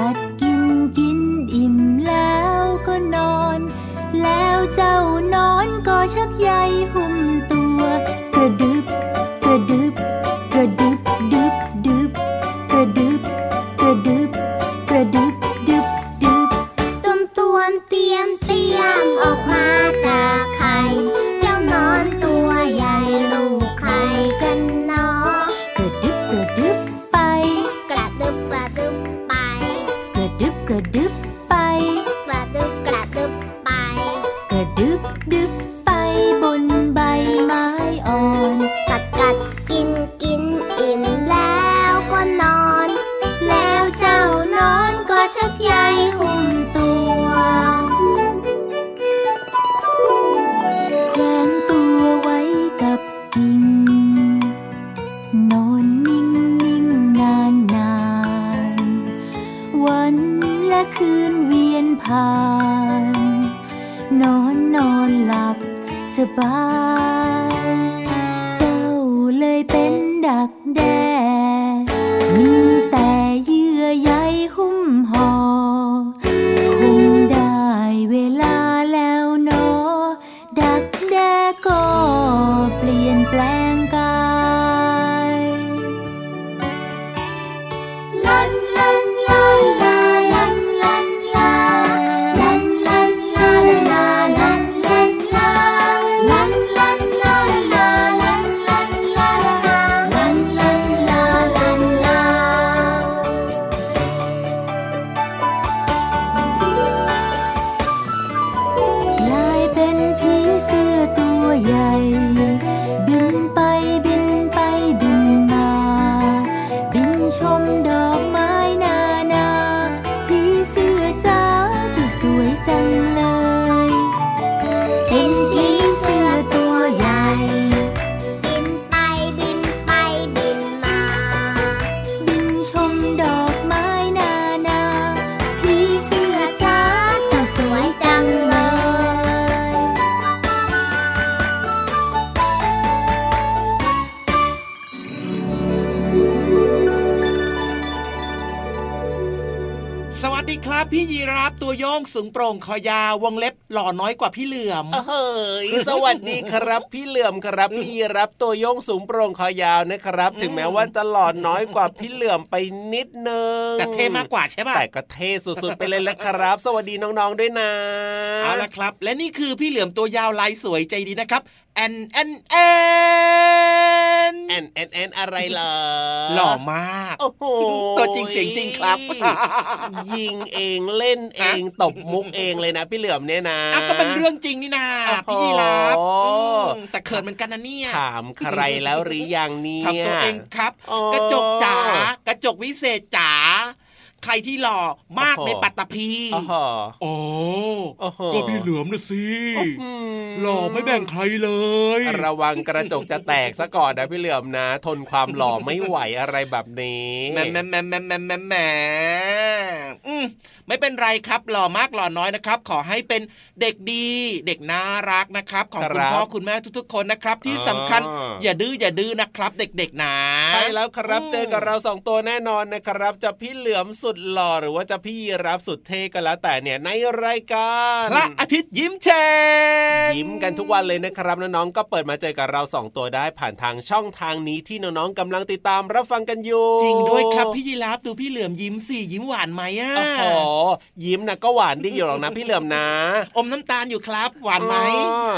กัดกินกินอิ่มแล้วก็นอน แล้วเจ้านอนก็ชักใยหุ้มตัว กระดึบ กระดึบ กระดึบดึบดึบกระดึบ in สูงโปร่งคอยาววงเล็บหล่อน้อยกว่าพี่เหลือมเฮ้ยสวัสดีครับ พี่เหลือมครับพี่ยีราฟตัวโย่งสูงโปร่งคอยาวนะครับ ถึงแม้ว่าจะหล่อน้อยกว่าพี่เหลือมไปนิดนึงแต่เท่มากกว่าใช่ป่ะแต่ก็เท่สุดๆไปเลยแหละครับ สวัสดีน้องๆด้วยนะเอาละครับ และนี่คือพี่เหลือมตัวยาวลายสวยใจดีนะครับแอนแอนแอน แอนแอนแอนอะไรเหรอหล่อมากโอ้โหตัวจริงเสียงจริงครับ ยิงเองเล่นเองตบมุกเองเลยนะ พี่เหลือมเนี่ยนะก็เป็นเรื่องจริงนี่นาพี่รับแต่เขินเหมือนกันนะเนี่ยถามใครแล้วหรือยังเนี่ยทำตัวเองครับ กระจกจ๋ากระจกวิเศษจ๋า ใครที่หล่อมากในปัตตภีโอ้ก็พี่เหลือมนะสิหล่อไม่แบ่งใครเลย ระวังกระจกจะแตกซะก่อนนะพี่เหลือมนะ ทนความหล่อไม่ไหวอะไรแบบนี้แหมแหมแหมแหมแหมแหมแหมไม่เป็นไรครับหล่อมากหล่อน้อยนะครับ ขอให้เป็นเด็กดี เด็กน่ารักนะครับ ของคุณพ่อคุณแม่ทุกๆ คนนะครับ ที่สำคัญอย่าดื้ออย่าดื้อนะครับ เด็กๆนะใช่แล้วครับเจอกับเราสองตัวแน่นอนนะครับ จะพี่เหลือมสุสุดหล่อหรือว่าจะพี่รับสุดเท่ก็แล้วแต่เนี่ยในรายการพระอาทิตย์ยิ้มแฉ่งยิ้มกันทุกวันเลยนะครับน้องๆก็เปิดมาเจอกับเราสองตัวได้ผ่านทางช่องทางนี้ที่น้องๆกำลังติดตามรับฟังกันอยู่ จริงด้วยครับพี่ยีราฟดูพี่เหลือมยิ้มสิยิ้มหวานไหมอะโอ้โหยิ้มนะก็หวานดีอยู่หรอกนะพี่เหลือมนะ อมน้ำตาลอยู่ครับ หวานไหมอ๋อ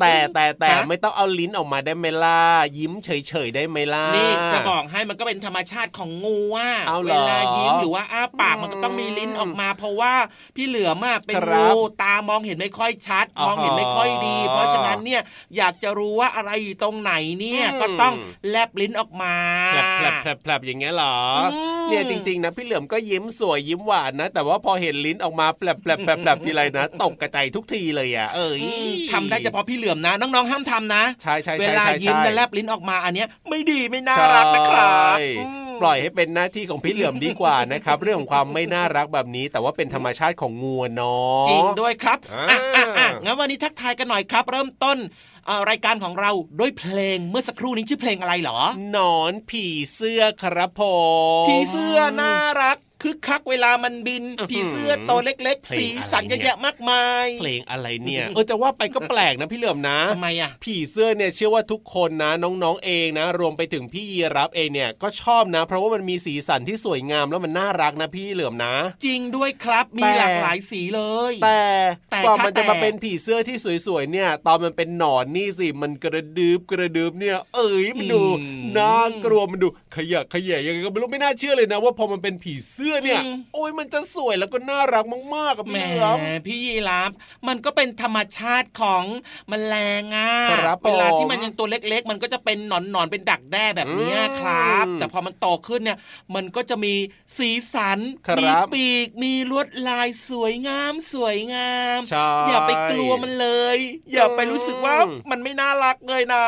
แต่แต่แต่ฮะไม่ต้องเอาลิ้นออกมาได้ไหมล่ะยิ้มเฉยๆได้ไหมล่ะนี่จะบอกให้มันก็เป็นธรรมชาติของงูว่าเอาเหรเวอลายิ้มหรือว่าอ้าปากมันก็ต้องมีลิ้นออกมา เพราะว่าพี่เหลือมอะเป็นครังูบตามองเห็นไม่ค่อยชัดอ๋อมองเห็นไม่ค่อยดี เพราะฉะนั้นเนี่ยอยากจะรู้ว่าอะไรอยู่ตรงไหนเนี่ยอืมก็ต้องแลบลิ้นออกมาแผลบแผลบแผลบแผลบอย่างเงี้ยเหรออมเนี่ยจริงๆนะพี่เหลือมก็ยิ้มสวยยิ้มหวานนะ แต่ว่าพอเห็นลิ้นออกมาแผลบแผลบแผลบแผลบทีไรนะตกกระจายทุกทีเลยอะเอ้ยอืมทำได้เฉพาะพี่เหลือมนะ น้องๆห้ามทำนะใช่ใช่เวใช่ลาใช่ยิ้มใช่และแลบลิ้นออกมาอันเนี้ยไม่ดีไม่น่ารักนะครับใช่อืม ปล่อยให้เป็นหน้าที่ของพี่เหลือมดีกว่านะครับ เรื่องของความไม่น่ารักแบบนี้ แต่ว่าเป็นธรรมชาติของงูอะเนาะจริงด้วยครับอ่าอะอะอะงั้นวันนี้ทักทายกันหน่อยครับ เริ่มต้นเอ่อรายการของเราด้วยเพลงเมื่อสักครู่นี้ชื่อเพลงอะไรเหรอ หนอนผีเสื้อครับผมผีเสื้อน่ารัก คึกคักเวลามันบินอื้อหือผีเสื้อตัวเล็กเพลงๆสีสันอะไรเนี่ยเยอะแยะมากมาย เพลงอะไรเนี่ยเออจะว่าไปก็แปลกนะพี่เหลือมนะทำไมอะผีเสื้อเนี่ยเชื่อว่าทุกคนนะน้องๆเองนะ รวมไปถึงพี่ยีรับเองเนี่ยก็ชอบนะ เพราะว่ามันมีสีสันที่สวยงามแล้วมันน่ารักนะพี่เหลือมนะ จริงด้วยครับมีแต่หลากหลายสีเลย แต่แต่ กว่าชามันจะแต่มาเป็นผีเสื้อที่สวยๆเนี่ย ตอนมันเป็นหนอนนี่สิมันกระดึบกระดึบเนี่ย เอ้ยมันดูน่ากลัวมันดูขยะแขยะยังไงก็ไม่รู้ไม่น่าเชื่อเลยนะ ว่าพอมันเป็นผีเสื้อเนี่ย โอ้ยมันจะสวยแล้วก็น่ารักมากๆกับแหมพี่เหลือมพี่ยีราฟมันก็เป็นธรรมชาติของแมลงอะครับเวลาผมที่มันยังตัวเล็ก ๆ มันก็จะเป็นหนอนหนอนๆเป็นดักแด้แบบเนี้ยครับอืมแต่พอมันโตขึ้นเนี่ย มันก็จะมีสีสันครับมีปีกมีลวดลายสวยงามสวยงามใช่อย่าไปกลัวมันเลย อย่าไปรู้สึกว่าอืมมันไม่น่ารักเลยนะ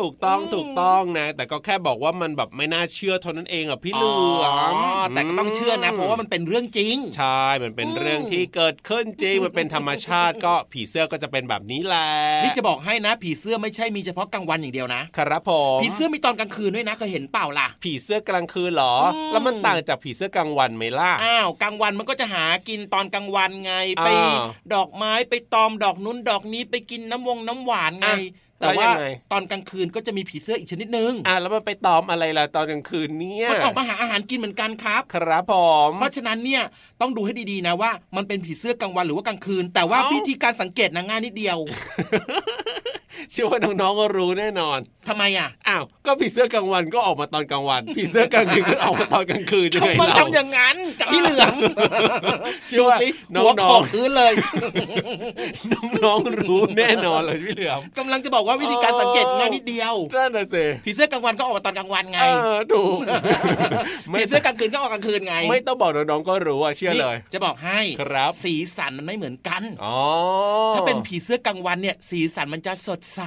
ถูกต้องถูกต้องนะ แต่ก็แค่บอกว่ามันแบบไม่น่าเชื่อเท่านั้นเองอะพี่เหลือมอ๋อแต่ก็ต้องเชื่อนะ เพราะว่ามันเป็นเรื่องจริง ใช่ มันเป็นเรื่องที่เกิดขึ้นจริง มันเป็นธรรมชาติก็ผีเสื้อก็จะเป็นแบบนี้แหละ นี่จะบอกให้นะ ผีเสื้อไม่ใช่มีเฉพาะกลางวันอย่างเดียวนะ ครับผมผีเสื้อมีตอนกลางคืนด้วยนะเคยเห็นเปล่าล่ะ ผีเสื้อกลางคืนเหรออืมแล้วมันต่างจากผีเสื้อกลางวันไหมล่ะ อ้าวกลางวันมันก็จะหากินตอนกลางวันไงไปอ่าดอกไม้ไปตอมดอกนู้นดอกนี้ไปกินน้ำวงน้ำหวานไงอะแต่ว่าแล้วยังไงตอนกลางคืนก็จะมีผีเสื้ออีกชนิดนึงอะแล้วมันไปตอมอะไรล่ะตอนกลางคืนเนี่ยมันออกมาหาอาหารกินเหมือนกันครับ ครับผมเพราะฉะนั้นเนี่ยต้องดูให้ดีๆนะว่า มันเป็นผีเสื้อกลางวันหรือว่ากลางคืน แต่ว่าเอ้าวิธีการสังเกตนะง่ายนิดเดียว เชื่อว่าน้องๆก็รู้แน่นอนทำไมอะอ้าวก็ผีเสื้อกลางวันก็ออกมาตอนกลางวันผีเสื้อกลางคืนก็ออกมาตอนกลางคืนยังเขาไงเพิ่งเล่าทำอย่างนั้นกับพี่เหลือมเชื่อว่าดูสิน้หัวโของกพื้นเลยๆน้องๆรู้แน่นอนเลยพี่เหลือมกำลังจะบอกว่าวิธีการสังเกตง่ายนิดเดียวนั่นน่ะสิผีเสื้อกลางวันก็ออกมาตอนกลางวันไงเออถูกผีเสื้อกลางคืนก็ออกกลางคืนไง ไม่ต้องบอกน้องๆก็รู้อะเชื่อเลยนี่จะบอกให้ครับสีสันมันไม่เหมือนกันอ๋อถ้าเป็นผีเสื้อกลางวันเนี่ยสีสันมันจะสดใส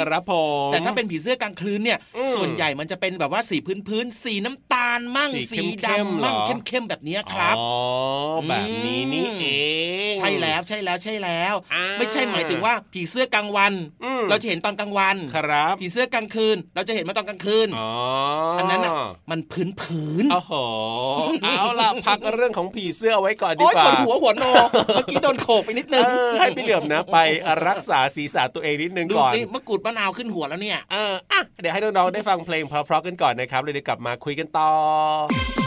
ครับผมแต่ถ้าเป็นผีเสื้อกลางคืนเนี่ยอืมส่วนใหญ่มันจะเป็นแบบว่าสีพื้นพื้นๆสีน้ำตาลมั่งสีสีเข้มๆดำมั่งเหรอเข้มๆแบบเนี้ยครับอ๋อแบบนี้นี่เองใช่แล้วใช่แล้วใช่แล้วอ่าไม่ใช่หมายถึงว่าผีเสื้อกลางวันอืมเราจะเห็นตอนกลางวันครับผีเสื้อกลางคืน เราจะเห็นมาตอนกลางคืนอ๋ออัอันนั้นน่ะมันพื้นพื้นโอ้โหเอาล่ะพักเรื่องของผีเสื้อเอาไว้ก่อนดีโอ๊ยกว่าปวดหัวหัวโนเมื่อกี้โดนโขกไปนิดนึงเออให้พี่เหลือมนะ ไปรักษาศีรษะตัวเองนิดนึงดูก่อนสิมะกรูดมะนาวขึ้นหัวแล้วเนี่ยเอออะเดี๋ยวให้น้องๆได้ฟังเพลงเพราะๆกันก่อนนะครับเลยเดี๋ยวกลับมาคุยกันต่อซ้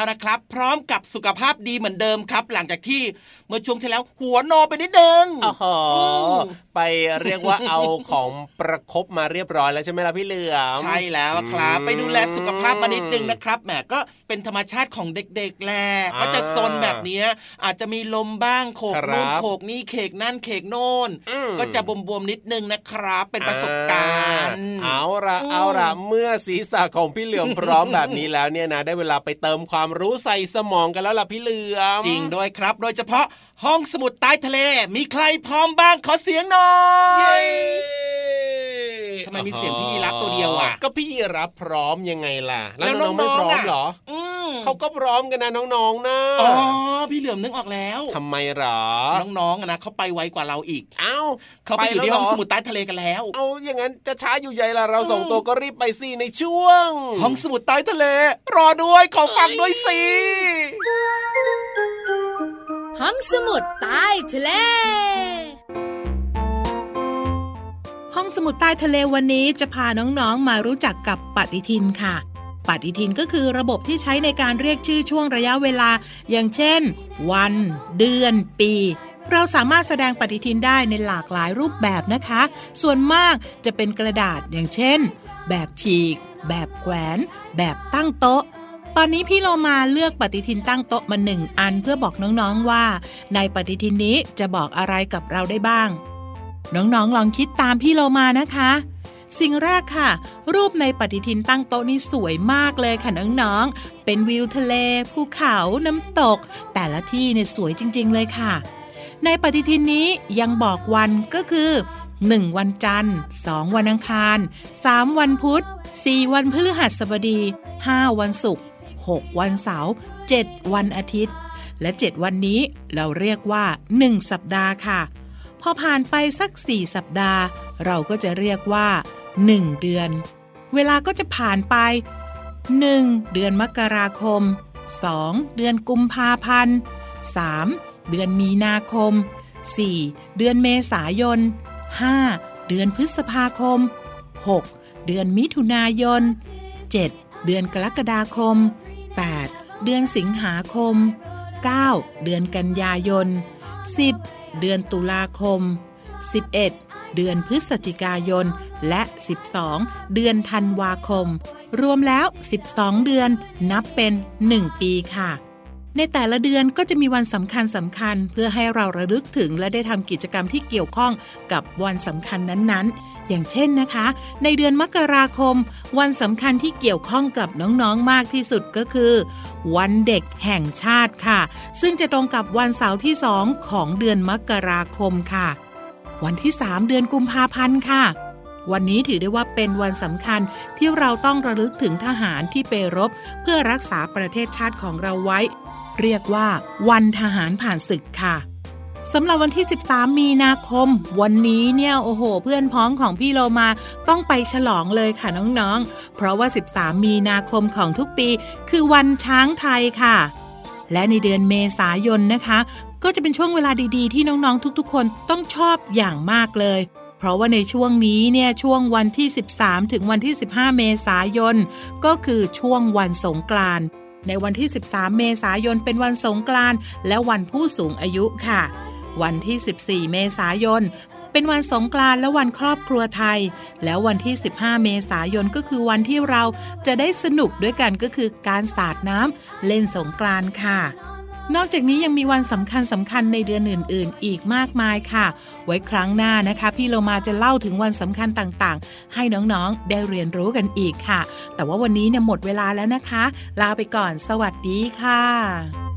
แล้วนะครับ พร้อมกับสุขภาพดีเหมือนเดิมครับ หลังจากที่เมื่อช่วงที่แล้วหัวโนไปนิดนึงโอ้โหไปเรียกว่าเอาของประคบมาเรียบร้อยแล้วใช่ไหมล่ะพี่เหลือมใช่แล้วครับอืมไปดูแลสุขภาพมานิดนึงนะครับแหมก็เป็นธรรมชาติของเด็กๆแหละอ่าก็จะซนแบบเนี้ยอาจจะมีลมบ้างโขกครับนู่นโขกนี่เขกนั่นเขกโน่นอืมก็จะบวมๆนิดนึงนะครับเป็นประสบการณ์อ่าเอาละอืมเอาละเมื่อศีรษะของพี่เหลือมพร้อมแบบนี้แล้วเนี่ยนะได้เวลาไปเติมความรู้ใส่สมองกันแล้วล่ะพี่เหลือมจริงด้วยครับ โดยเฉพาะห้องสมุดใต้ทะเล มีใครพร้อมบ้างขอเสียงหน่อย ทำไมมีเสียงพี่ยีรับตัวเดียวอะก็พี่ยีรับพร้อมยังไงล่ะ แล้วแล้วน้องๆไม่น้องๆพร้อมอะเหรออืมเขาก็พร้อมกันนะน้องๆนะอ๋อพี่เหลือมนึกออกแล้วทำไมเหรอ น้องๆอะนะเขาไปไวกว่าเราอีก เอ้าเขาไปอยู่ที่แล้วห้องเรสมุดใต้ทะเลกันแล้ว เอาอย่างนั้นจะช้าอยู่ใหญ่ละเราสองตัวก็รีบไปสิในช่วง ห้องสมุดใต้ทะเล รอด้วยขอฟังด้วยสิห้องสมุดใต้ทะเล ห้องสมุดใต้ทะเลวันนี้จะพาน้องๆ มารู้จักกับปฏิทินค่ะ ปฏิทินก็คือระบบที่ใช้ในการเรียกชื่อช่วงระยะเวลา อย่างเช่น วัน เดือน ปี เราสามารถแสดงปฏิทินได้ในหลากหลายรูปแบบนะคะ ส่วนมากจะเป็นกระดาษอย่างเช่น แบบฉีก แบบแขวน แบบตั้งโต๊ะตอนนี้พี่โลมาเลือกปฏิทินตั้งโต๊ะมาหนึ่งอันเพื่อบอกน้องๆว่า ในปฏิทินนี้จะบอกอะไรกับเราได้บ้าง น้องๆ ลองคิดตามพี่โลมานะคะ สิ่งแรกค่ะ รูปในปฏิทินตั้งโต๊ะนี่สวยมากเลยค่ะน้องๆ เป็นวิวทะเล ภูเขา น้ำตก แต่ละที่เนี่ยสวยจริง ๆ เลยค่ะ ในปฏิทินนี้ยังบอกวันก็คือ 1 วันจันทร์ 2 วันอังคาร 3 วันพุธ 4 วันพฤหัสบดี 5 วันศุกร์ 6 วันเสาร์ 7 วันอาทิตย์ และ 7 วันนี้เราเรียกว่า 1 สัปดาห์ค่ะ พอผ่านไปสัก 4 สัปดาห์ เราก็จะเรียกว่า 1 เดือน เวลาก็จะผ่านไป 1. เดือนมกราคม 2. เดือนกุมภาพันธ์ 3. เดือนมีนาคม 4. เดือนเมษายน 5. เดือนพฤษภาคม 6. เดือนมิถุนายน 7. เดือนกรกฎาคม 8. เดือนสิงหาคม 9. เดือนกันยายน 10. เดือนตุลาคม 11. เดือนพฤศจิกายน และ 12 เดือนธันวาคม รวมแล้ว 12 เดือนนับเป็น 1 ปีค่ะ ในแต่ละเดือนก็จะมีวันสำคัญสำคัญ เพื่อให้เราระลึกถึงและได้ทำกิจกรรมที่เกี่ยวข้องกับวันสำคัญนั้นๆ อย่างเช่นนะคะ ในเดือนมกราคม วันสำคัญที่เกี่ยวข้องกับน้องๆมากที่สุดก็คือ วันเด็กแห่งชาติค่ะ ซึ่งจะตรงกับวันเสาร์ที่สองของเดือนมกราคมค่ะ วันที่ 3 เดือนกุมภาพันธ์ค่ะวันนี้ถือได้ว่าเป็นวันสำคัญที่เราต้องระลึกถึงทหารที่ไปรบ เพื่อรักษาประเทศชาติของเราไว้ เรียกว่า วันทหารผ่านศึกค่ะ สำหรับวันที่ 13 มีนาคม วันนี้เนี่ยโอ้โห เพื่อนพ้องของพี่โลมาต้องไปฉลองเลยค่ะน้องๆ เพราะว่า 13 มีนาคมของทุกปี คือวันช้างไทยค่ะ และในเดือนเมษายนนะคะ ก็จะเป็นช่วงเวลาดีๆ ที่น้องๆ ทุกๆ คนต้องชอบอย่างมากเลย เพราะว่าในช่วงนี้เนี่ยช่วงวันที่ 13 ถึงวันที่ 15 เมษายน ก็คือช่วงวันสงกรานต์ในวันที่ 13 เมษายนเป็นวันสงกรานต์และวันผู้สูงอายุค่ะ วันที่ 14 เมษายน เป็นวันสงกรานต์และวันครอบครัวไทย แล้ววันที่ 15 เมษายนก็คือวันที่เราจะได้สนุกด้วยกันก็คือการสาดน้ำเล่นสงกรานต์ค่ะนอกจากนี้ยังมีวันสำคัญสำคัญในเดือนอื่น ๆ อีกมากมายค่ะ ไว้ครั้งหน้านะคะ พี่โลมาจะเล่าถึงวันสำคัญต่างๆ ให้น้อง ๆ ได้เรียนรู้กันอีกค่ะ แต่ว่าวันนี้เนี่ยหมดเวลาแล้วนะคะ ลาไปก่อน สวัสดีค่ะ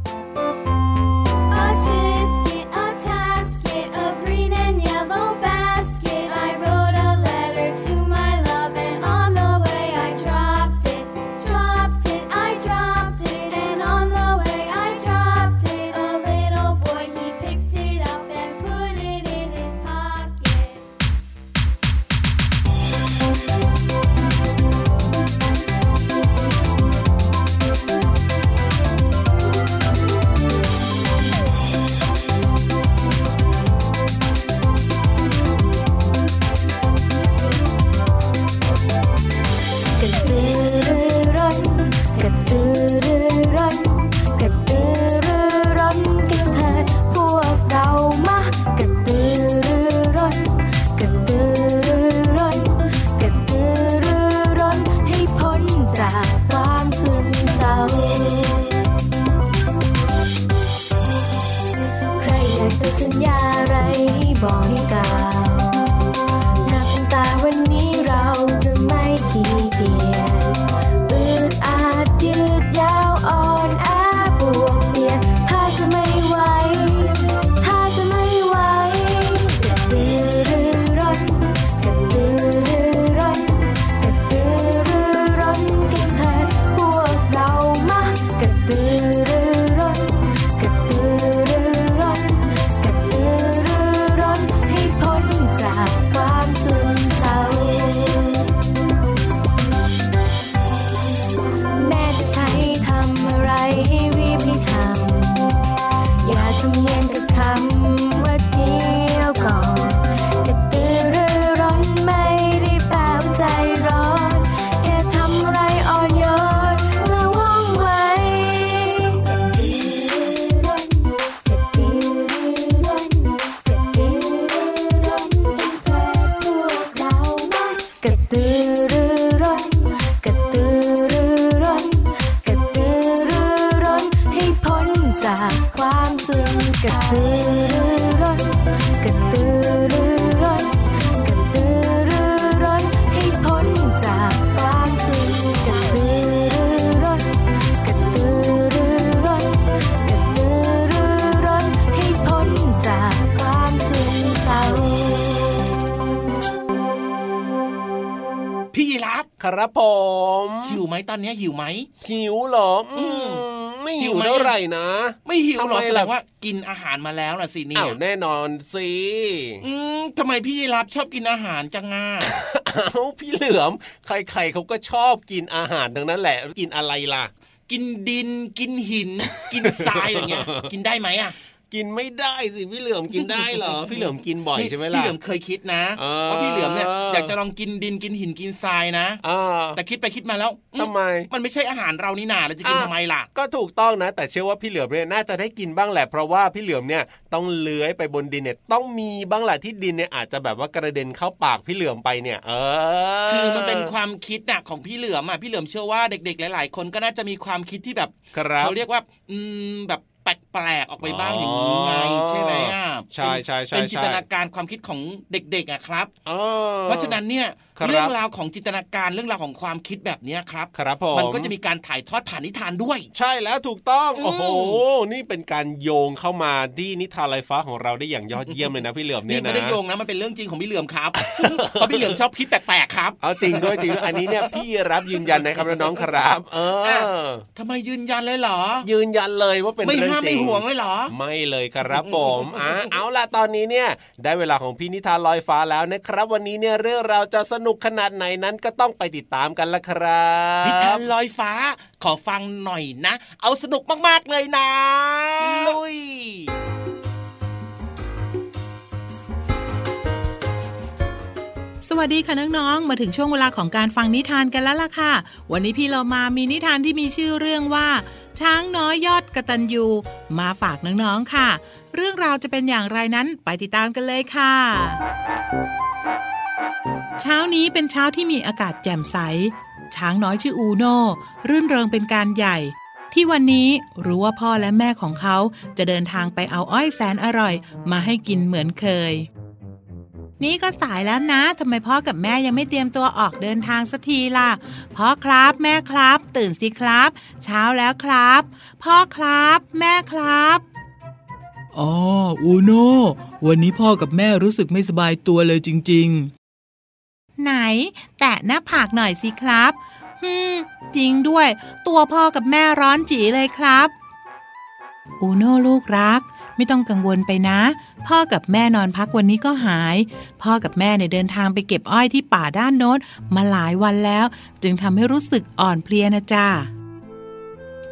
ครับผมหิวไหมตอนเนี้ยหิวไหมหิวเหรออืมไม่หิหิววไหมเท่าไหร่นะ ไม่หิวหรอทำไมแสดล่ะงว่ากินอาหารมาแล้วล่ะสิเนี่อ้าวยแน่นอนสิอืมทำไมพี่รับชอบกินอาหารจังง่าเอ้าพี่เหลือม ใครๆเขาก็ชอบกินอาหารทั้งนั้นแหละกินอะไรล่ะ กินดินกินหิน กินทรายอย่างเงี้ย กินได้ไหมอะ กินไม่ได้สิพี่เหลือมกินได้เหรอพี่เหลือมกินบ่อยใช่ไหมล่ะพี่เหลือมเคยคิดนะเออว่าพี่เหลือมเนี่ยอยากจะลองกินดินกินหินกินทรายนะอ่าแต่คิดไปคิดมาแล้วอืทำไม มันไม่ใช่อาหารเรานี่นาเราจะกินอะทำไมล่ะ ก็ถูกต้องนะ แต่เชื่อว่าพี่เหลือมเนี่ยน่าจะได้กินบ้างแหละเพราะว่าพี่เหลือมเนี่ยต้องเลื้อยไปบนดินเนี่ยต้องมีบ้างแหละที่ดินเนี่ยอาจจะแบบว่ากระเด็นเข้าปากพี่เหลือมไปเนี่ย เออ คือมันเป็นความคิดน่ะของพี่เหลือมอะพี่เหลือมเชื่อว่าเด็กๆ หลาย ๆ คนก็น่าจะมีความคิดที่แบบครับเขาเรียกว่าอืมแบบแปลกๆออกไปบ้างอย่างนี้ไงอ๋อใช่ไหมอะใช่ใช่ใช่เป็นใช่จินตนาการความคิดของเด็กๆอะครับเออเพราะฉะนั้นเนี่ยครับเรื่องราวของจินตนาการเรื่องราวของความคิดแบบเนี้ยครับครับผมมันก็จะมีการถ่ายทอดผ่านนิทานด้วย ใช่แล้วถูกต้องอืมโอ้โหนี่เป็นการโยงเข้ามาที่นิทานลอยฟ้าของเราได้อย่างยอดเยี่ยมเลยนะพี่เหลือมเนี่นี่ยนะไม่ได้โยงนะมันเป็นเรื่องจริงของพี่เหลือมครับเพราะพี่เหลือมชอบคิดแปลกๆครับเอาจริงด้วยจริงด้วยอันนี้เนี่ยพี่รับยืนยันนะครับน้องๆครับ เออทำไมยืนยันเลยเหรอ ยืนยันเลยว่าเป็นไม่เรื่องห้ามจริไม่งห่วงเลยเหรอ ไม่เลยครับผมอะเอาล่ะตอนนี้เนี่ย ได้เวลาของพี่นิทานลอยฟ้าแล้วนะครับ วันนี้เนี่ยเรื่องเราวจะสนุกขนาดไหนนั้นก็ต้องไปติดตามกันละครับนิทานลอยฟ้า ขอฟังหน่อยนะ เอาสนุกมากๆเลยนะ ลุยสวัสดีค่ะน้องๆ มาถึงช่วงเวลาของการฟังนิทานกันแล้วล่ะค่ะ วันนี้พี่เรามามีนิทานที่มีชื่อเรื่องว่า ช้างน้อยยอดกระตันยูมาฝากน้องๆ ค่ะ เรื่องราวจะเป็นอย่างไรนั้นไปติดตามกันเลยค่ะ เช้านี้เป็นเช้าที่มีอากาศแจ่มใส ช้างน้อยชื่ออูโน่รื่นเริงเป็นการใหญ่ ที่วันนี้รู้ว่าพ่อและแม่ของเขาจะเดินทางไปเอาอ้อยแสนอร่อย มาให้กินเหมือนเคย นี่ก็สายแล้วนะทำไมพ่อกับแม่ยังไม่เตรียมตัวออกเดินทางสักทีล่ะ พ่อครับแม่ครับ ตื่นสิครับ เช้าแล้วครับ พ่อครับ แม่ครับอ๋ออูโน่วันนี้พ่อกับแม่รู้สึกไม่สบายตัวเลยจริง ไหน แตะหน้าผากหน่อยสิครับฮึมจริงด้วย ตัวพ่อกับแม่ร้อนจีเลยครับอูโน่ลูกรัก ไม่ต้องกังวลไปนะ พ่อกับแม่นอนพักวันนี้ก็หาย พ่อกับแม่เนี่ยเดินทางไปเก็บอ้อยที่ป่าด้านโน้นมาหลายวันแล้ว จึงทำให้รู้สึกอ่อนเพลียนะจ้า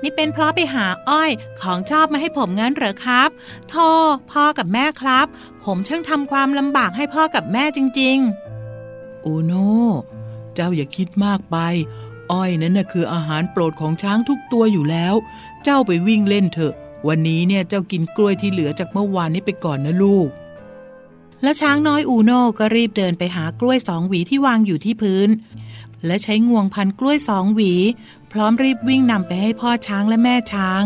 นี่เป็นเพราะไปหาอ้อยของชอบมาให้ผมงั้นเหรอครับโธ่พ่อกับแม่ครับ ผมช่างทำความลำบากให้พ่อกับแม่จริง ๆ อูโน่เจ้าอย่าคิดมากไป อ้อยนั้นน่ะคืออาหารโปรดของช้างทุกตัวอยู่แล้ว เจ้าไปวิ่งเล่นเถอะ วันนี้เนี่ยเจ้ากินกล้วยที่เหลือจากเมื่อวานนี้ไปก่อนนะลูก แล้วช้างน้อยอูโน่ก็รีบเดินไปหากล้วยสองหวีที่วางอยู่ที่พื้น และใช้งวงพันกล้วยสองหวี พร้อมรีบวิ่งนำไปให้พ่อช้างและแม่ช้าง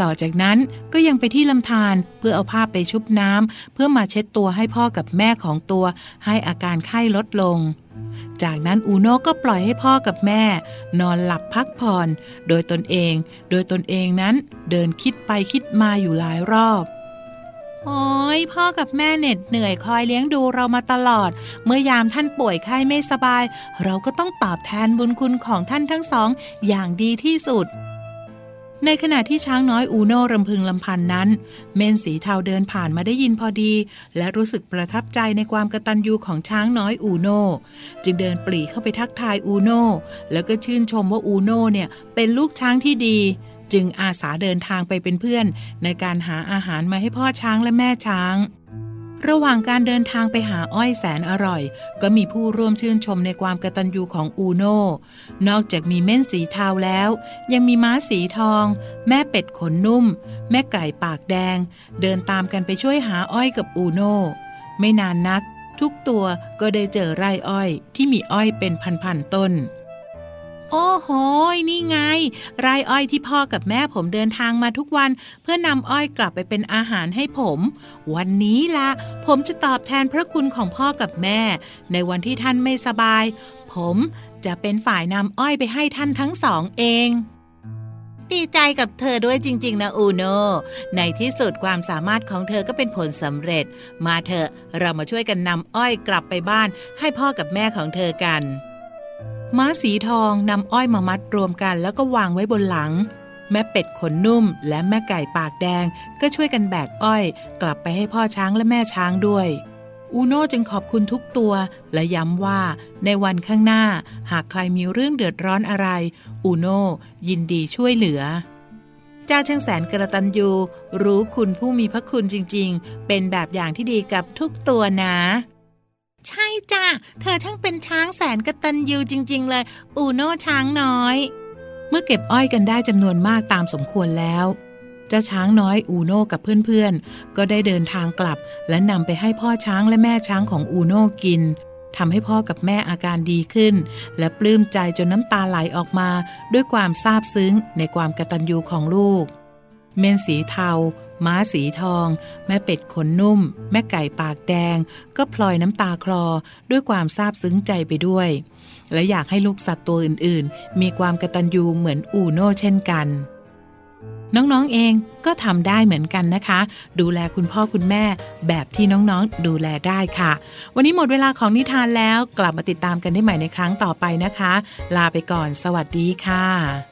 ต่อจากนั้นก็ยังไปที่ลำธารเพื่อเอาผ้าไปชุบน้ำเพื่อมาเช็ดตัวให้พ่อกับแม่ของตัวให้อาการไข้ลดลง จากนั้นอูโน่ก็ปล่อยให้พ่อกับแม่ นอนหลับพักผ่อน โดยตนเอง โดยตนเองนั้นเดินคิดไปคิดมาอยู่หลายรอบ โอ้ยพ่อกับแม่เหน็ดเหนื่อยคอยเลี้ยงดูเรามาตลอด เมื่อยามท่านป่วยไข้ไม่สบาย เราก็ต้องตอบแทนบุญคุณของท่านทั้งสอง อย่างดีที่สุด ในขณะที่ช้างน้อยอูโน่รำพึงลำพันนั้น เมนสีเทาเดินผ่านมาได้ยินพอดี และรู้สึกประทับใจในความกระตัญญูของช้างน้อยอูโน่จึงเดินปรีเข้าไปทักทายอูโน่แล้วก็ชื่นชมว่าอูโน่เนี่ยเป็นลูกช้างที่ดี จึงอาสาเดินทางไปเป็นเพื่อน ในการหาอาหารมาให้พ่อช้างและแม่ช้าง ระหว่างการเดินทางไปหาอ้อยแสนอร่อย ก็มีผู้ร่วมชื่นชมในความกระตัญญูของอูโน่นอกจากมีเม่นสีเทาแล้ว ยังมีม้าสีทอง แม่เป็ดขนนุ่ม แม่ไก่ปากแดง เดินตามกันไปช่วยหาอ้อยกับอูโน่ไม่นานนัก ทุกตัวก็ได้เจอไร่อ้อยที่มีอ้อยเป็นพันๆต้น โอ้โหนี่ไง ไรอ้อยที่พ่อกับแม่ผมเดินทางมาทุกวัน เพื่อนำอ้อยกลับไปเป็นอาหารให้ผม วันนี้ละผมจะตอบแทนพระคุณของพ่อกับแม่ ในวันที่ท่านไม่สบาย ผมจะเป็นฝ่ายนำอ้อยไปให้ท่านทั้งสองเองดีใจกับเธอด้วยจริง ๆ นะอูโน ในที่สุดความสามารถของเธอก็เป็นผลสำเร็จ มาเถอะเรามาช่วยกันนำอ้อยกลับไปบ้าน ให้พ่อกับแม่ของเธอกัน ม้าสีทองนำอ้อยมามัดรวมกันแล้วก็วางไว้บนหลัง แม่เป็ดขนนุ่ม และแม่ไก่ปากแดง ก็ช่วยกันแบกอ้อย กลับไปให้พ่อช้างและแม่ช้างด้วย อูโน่จึงขอบคุณทุกตัว และย้ำว่า ในวันข้างหน้า หากใครมีเรื่องเดือดร้อนอะไร อูโน่ยินดีช่วยเหลือเจ้าช่างแสนกระตันยูรู้คุณผู้มีพระคุณจริง ๆ เป็นแบบอย่างที่ดีกับทุกตัวนะ ใช่จ้ะ เธอช่างเป็นช้างแสนกระตันยูจริง ๆ เลยอูโน่ช้างน้อย เมื่อเก็บอ้อยกันได้จำนวนมากตามสมควรแล้ว เจ้าช้างน้อยอูโน่กับเพื่อนๆ ก็ได้เดินทางกลับ และนำไปให้พ่อช้างและแม่ช้างของอูโน่กินทำให้พ่อกับแม่อาการดีขึ้น และปลื้มใจจนน้ำตาไหลออกมา ด้วยความซาบซึ้งในความกระตัญญูของลูก เมนสีเทา ม้าสีทอง แม่เป็ดขนนุ่ม แม่ไก่ปากแดง ก็พลอยน้ำตาคลอด้วยความซาบซึ้งใจไปด้วย และอยากให้ลูกสัตว์ตัวอื่นๆ มีความกระตัญญูเหมือนอูโน่เช่นกัน น้องๆเองก็ทำได้เหมือนกันนะคะ ดูแลคุณพ่อคุณแม่แบบที่น้องๆดูแลได้ค่ะ วันนี้หมดเวลาของนิทานแล้วกลับมาติดตามกันได้ใหม่ในครั้งต่อไปนะคะ ลาไปก่อน สวัสดีค่ะ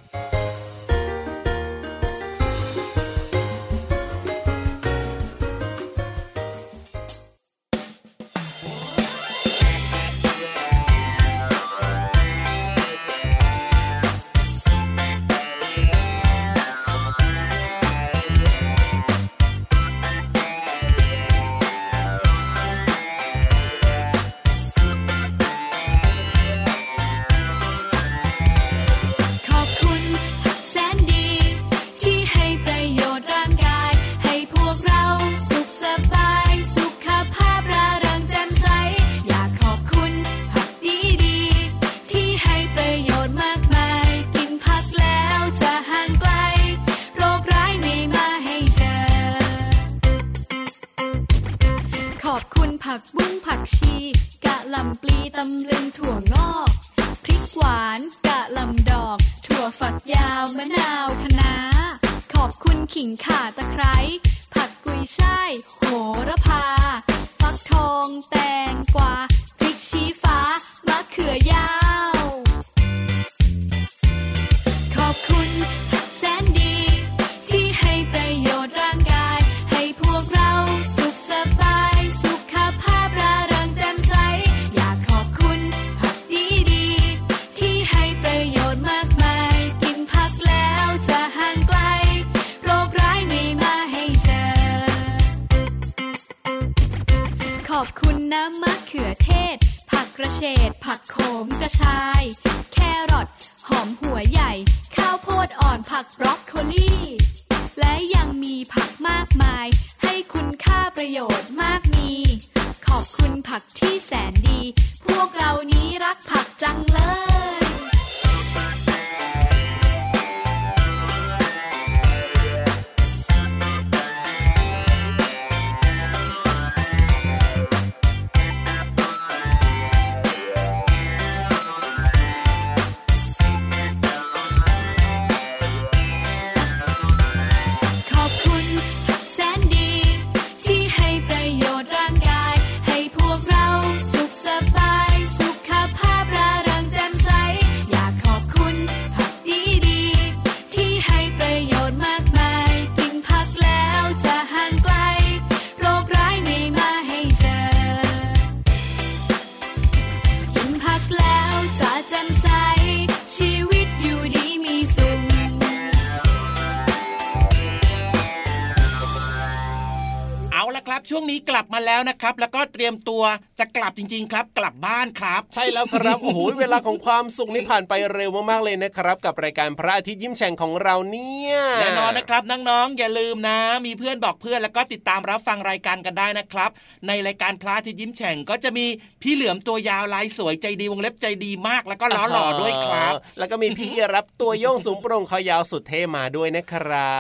แล้วนะครับ แล้วก็ เตรียมตัวจะกลับจริง ๆ ครับ กลับบ้านครับ ใช่แล้วครับโอ้โหเวลาของความสุขนี่ผ่านไปเร็วมากๆเลยนะครับ กับรายการพระอาทิตย์ยิ้มแฉ่งของเราเนี่ยแน่นอนนะครับน้องๆอย่าลืมนะ มีเพื่อนบอกเพื่อนแล้วก็ติดตามรับฟังรายการกันได้นะครับ ในรายการพระอาทิตย์ยิ้มแฉ่งก็จะมีพี่เหลือมตัวยาวลายสวยใจดีวงเล็บใจดีมากแล้วก็ล้อหล่อด้วยครับ แล้วก็มีพี่รับตัวโยงสูงโปร่งคอยาวสุดเท่มาด้วยนะครั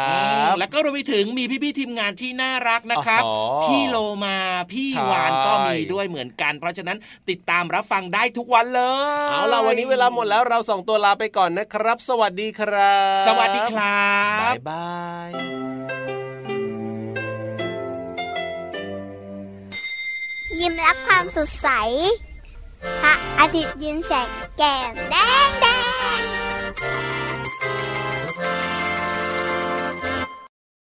บแล้วก็รวมไปถึงมีพี่ๆทีมงานที่น่ารักนะครับอ๋อพี่โลมาพี่ใช่วานก็มีด้วยเหมือนกัน เพราะฉะนั้นติดตามรับฟังได้ทุกวันเลย เอาล่ะวันนี้เวลาหมดแล้วเราสองตัวลาไปก่อนนะครับ สวัสดีครับ สวัสดีครับบ๊ายบายยิ้มรับความสดใสพระอาทิตย์ยิ้มแฉกแก้มแดงแด